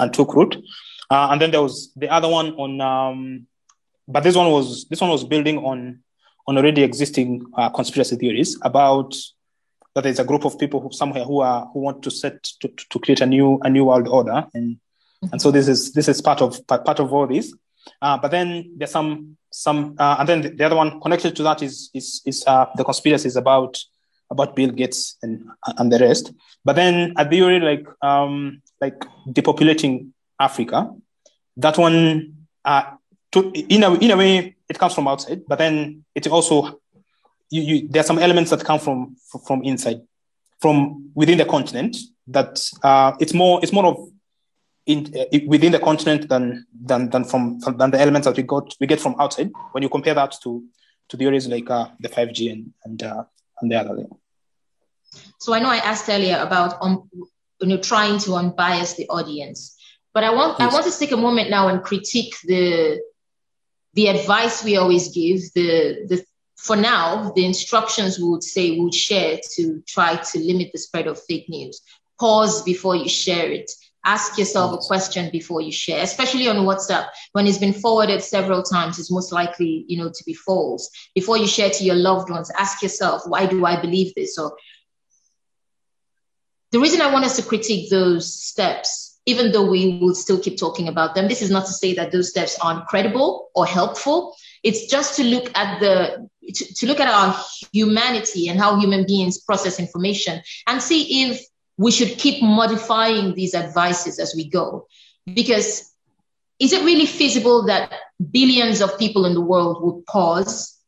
and took root. Uh, and then there was the other one on, um, but this one was this one was building on on already existing uh, conspiracy theories about that there's a group of people who somewhere who are who want to set to, to create a new a new world order and and so this is this is part of part of all this. Uh, but then there's some some uh, and then the, the, other one connected to that is is is uh, the conspiracies about about Bill Gates and and the rest. But then the theory like um, like depopulating Africa, that one uh, to, in a in a way it comes from outside, but then it also you, you there are some elements that come from from inside, from within the continent. That uh, it's more it's more of in, uh, within the continent than than than from than the elements that we got we get from outside. When you compare that to to the areas like uh, the 5G and and uh, and the other. Thing. So I know I asked earlier about um, you know trying to unbias the audience, but I want yes. I want to take a moment now and critique the the advice we always give. The the for now the instructions we would say we would share to try to limit the spread of fake news. Pause before you share it. Ask yourself a question before you share, especially on WhatsApp. When it's been forwarded several times, it's most likely, you know, to be false. Before you share to your loved ones, ask yourself, why do I believe this? Or the reason I want us to critique those steps, even though we will still keep talking about them, this is not to say that those steps aren't credible or helpful. It's just to look at the to, to look at our humanity and how human beings process information and see if we should keep modifying these advices as we go. Because is it really feasible that billions of people in the world would pause,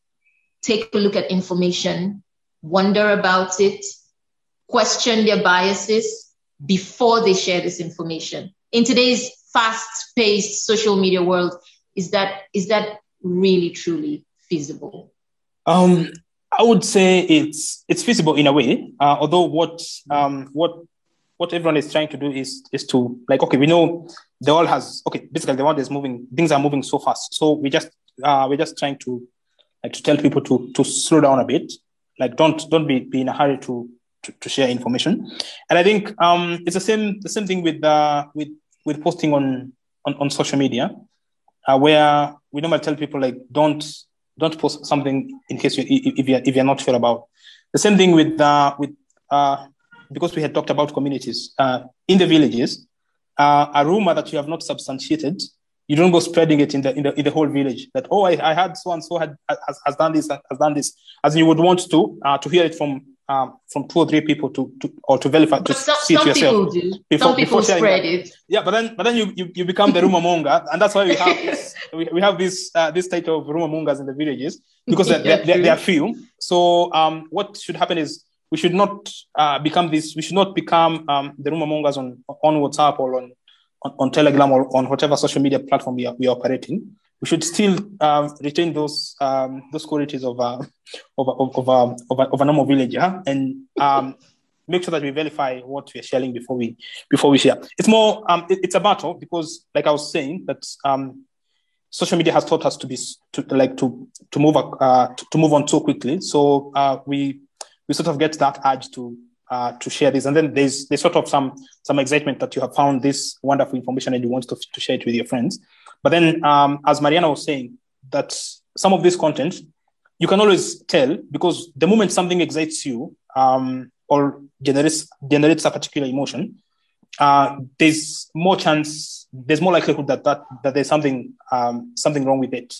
take a look at information, wonder about it, question their biases before they share this information? In today's fast paced social media world, Is that is that really truly feasible? Um, I would say it's it's feasible in a way. Uh, although what um, what what everyone is trying to do is is to like okay, we know the world has okay. Basically, the world is moving. Things are moving so fast. So we just uh, we're just trying to like to tell people to to slow down a bit. Like don't don't be, be in a hurry to, to, to share information. And I think um, it's the same the same thing with uh, with with posting on on, on social media, uh, where we normally tell people like don't don't post something in case you if you're if you're not sure about. The same thing with uh, with uh, because we had talked about communities uh, in the villages. Uh, a rumor that you have not substantiated you don't go spreading it in the in the, in the whole village that oh I, I had so and so had has, has done this has done this as you would want to uh, to hear it from um, from two or three people to, to or to verify to some, see it yourself. Before, some people spread it. Yeah, but then but then you, you, you become the rumor monger, and that's why we have this, we, we have this uh, this type of rumor mongers in the villages because yeah, they're, they're, they're, few. So um, what should happen is we should not uh, become this. We should not become um, the rumor mongers on on WhatsApp or on on, on Telegram or on whatever social media platform we are, we are operating, we should still um, retain those um, those qualities of uh, of of of, um, of, a, of a normal villager and um, make sure that we verify what we are sharing before we before we share. It's more um, it, it's a battle because, like I was saying, that um, social media has taught us to be to like to to move uh, to, to move on so quickly. So uh, we we sort of get that urge to uh, to share this. And then there's there's sort of some some excitement that you have found this wonderful information and you want to, to share it with your friends. But then, um, as Marianna was saying, that some of this content you can always tell because the moment something excites you um, or generates generates a particular emotion, uh, there's more chance, there's more likelihood that that, that there's something um, something wrong with it,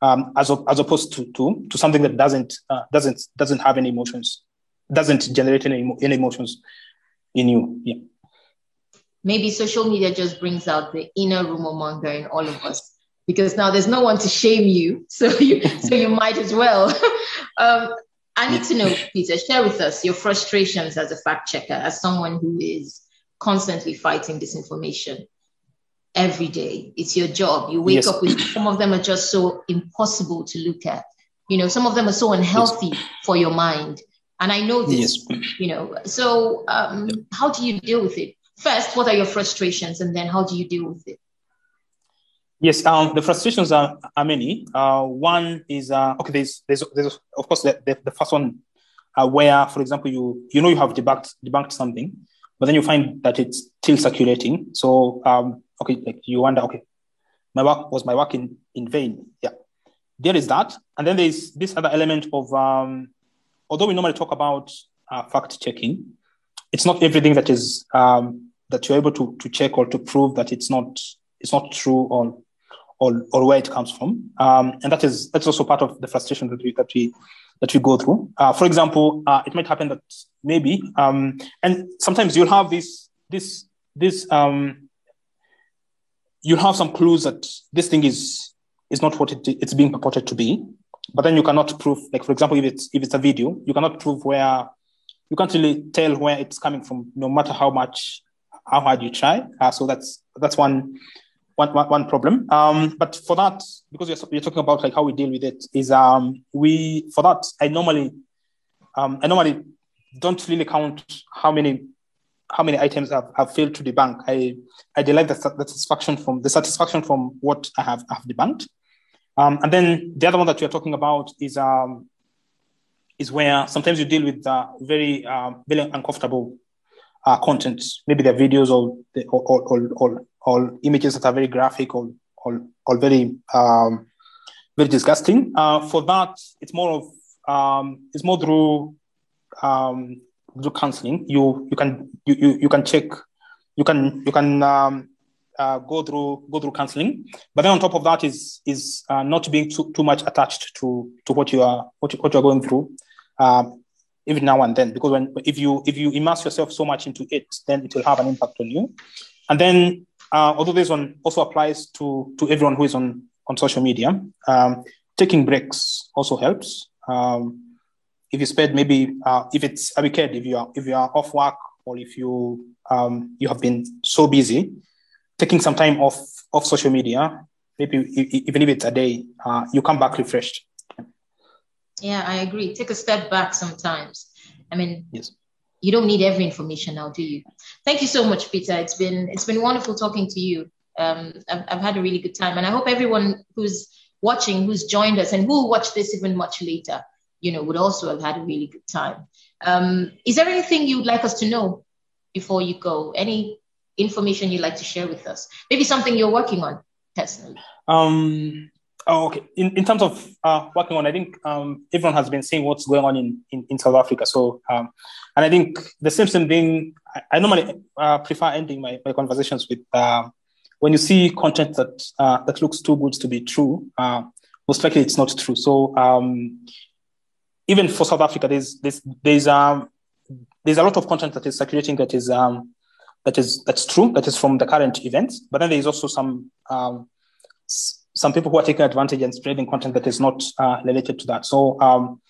um, as, as opposed to, to to something that doesn't uh, doesn't doesn't have any emotions doesn't generate any, any emotions in you. Yeah. Maybe social media just brings out the inner rumor monger in all of us because now there's no one to shame you, so you so you might as well. um, I need to know, Peter, share with us your frustrations as a fact checker, as someone who is constantly fighting disinformation every day. It's your job. You wake yes. up with some of them are just so impossible to look at. You know, some of them are so unhealthy yes. for your mind. And I know this, yes. you know. So, um, how do you deal with it? First, what are your frustrations, and then how do you deal with it? Yes, um, the frustrations are, are many. Uh, one is uh, okay. There's, there's, there's of course the, the, the first one uh, where, for example, you you know you have debunked debunked something, but then you find that it's still circulating. So um, okay, like you wonder, okay, my work was my work in in vain? Yeah, there is that, and then there's this other element of um, although we normally talk about uh, fact checking, it's not everything that is um, that you're able to, to check or to prove that it's not it's not true or or, or where it comes from, um, and that is that's also part of the frustration that we that we that we go through. Uh, for example, uh, it might happen that maybe, um, and sometimes you'll have this this this um, you'll have some clues that this thing is is not what it, it's being purported to be, but then you cannot prove like for example if it's if it's a video you cannot prove where you can't really tell where it's coming from no matter how much how hard you try uh, so that's that's one one, one, one problem um, but for that because you're, you're talking about like how we deal with it is um, we for that i normally um, i normally don't really count how many how many items I've, I've failed to debunk. I I derive the, the satisfaction from the satisfaction from what I have I've debunked. Um, and then the other one that you're talking about is um, is where sometimes you deal with uh, very um, very uncomfortable uh, content. Maybe they're videos or, or, or, or, or images that are very graphic or or, or very um, very disgusting. Uh, for that, it's more of um, it's more through um, through counseling. You you can you, you, you can check you can you can um, uh, go through go through counseling. But then on top of that is is uh, not being too, too much attached to to what you are what, you, what you're going through, um, even now and then. Because when if you if you immerse yourself so much into it, then it will have an impact on you. And then uh, although this one also applies to to everyone who is on on social media, um, taking breaks also helps. Um, if you spend maybe uh, if it's a weekend, if you are if you are off work or if you um, you have been so busy taking some time off off social media maybe even if it's a day, uh, you come back refreshed. Yeah, I agree. Take a step back sometimes. I mean, yes. you don't need every information now, do you? Thank you so much, Peter. It's been it's been wonderful talking to you. Um, I've, I've had a really good time, and I hope everyone who's watching, who's joined us, and who will watch this even much later, you know, would also have had a really good time. Um, is there anything you'd like us to know before you go? Any information you'd like to share with us? Maybe something you're working on personally. Um, oh, okay. In, in terms of uh, working on, I think um, everyone has been seeing what's going on in, in, in South Africa. So, um, and I think the same thing. I, I normally uh, prefer ending my, my conversations with uh, when you see content that uh, that looks too good to be true. Uh, most likely, it's not true. So, um, even for South Africa, there's there's there's um there's a lot of content that is circulating that is um that is that's true that is from the current events but then there is also some um, some people who are taking advantage and spreading content that is not uh, related to that. So um,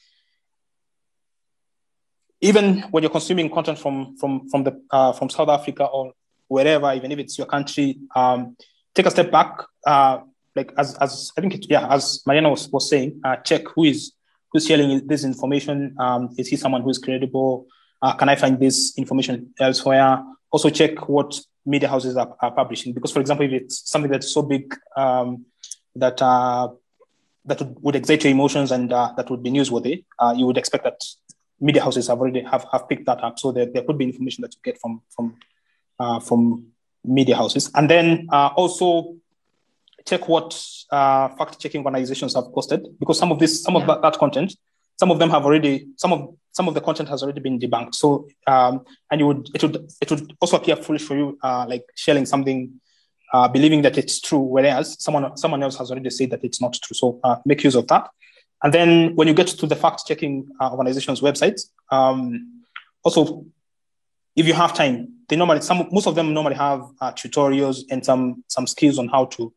even when you're consuming content from from from the uh, from south africa or wherever even if it's your country um, take a step back uh, like as as i think it, yeah as marianna was, was saying uh, check who is who's sharing this information. Um, is he someone who is credible? Uh, can I find this information elsewhere? Also check what media houses are, are publishing. Because, for example, if it's something that's so big um, that uh, that would, would, excite your emotions and uh, that would be newsworthy, uh, you would expect that media houses have already have, have picked that up. So there, there could be information that you get from from uh, from media houses, and then uh, also check what fact checking organizations have posted because some of this some yeah. of that, that content some of them have already some of some of the content has already been debunked. So um, and you would it would it would also appear foolish for you uh, like sharing something uh, believing that it's true, whereas someone someone else has already said that it's not true. So uh, make use of that. And then when you get to the fact checking uh, organization's websites, um, also if you have time, they normally some most of them normally have uh, tutorials and some some skills on how to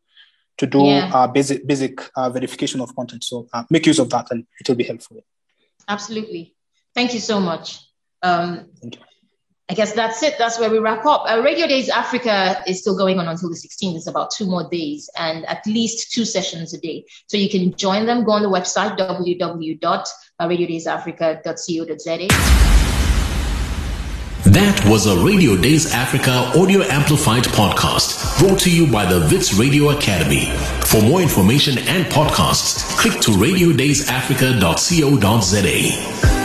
to do yeah. uh, basic basic uh, verification of content. So uh, make use of that, and it will be helpful. Absolutely. Thank you so much. Um, I guess that's it. That's where we wrap up. Uh, Radio Days Africa is still going on until the 16th. It's about two more days and at least two sessions a day. So you can join them. Go on the website www.radiodaysafrica.co.za. That was a Radio Days Africa audio amplified podcast brought to you by the Wits Radio Academy. For more information and podcasts, click to radiodaysafrica.co.za.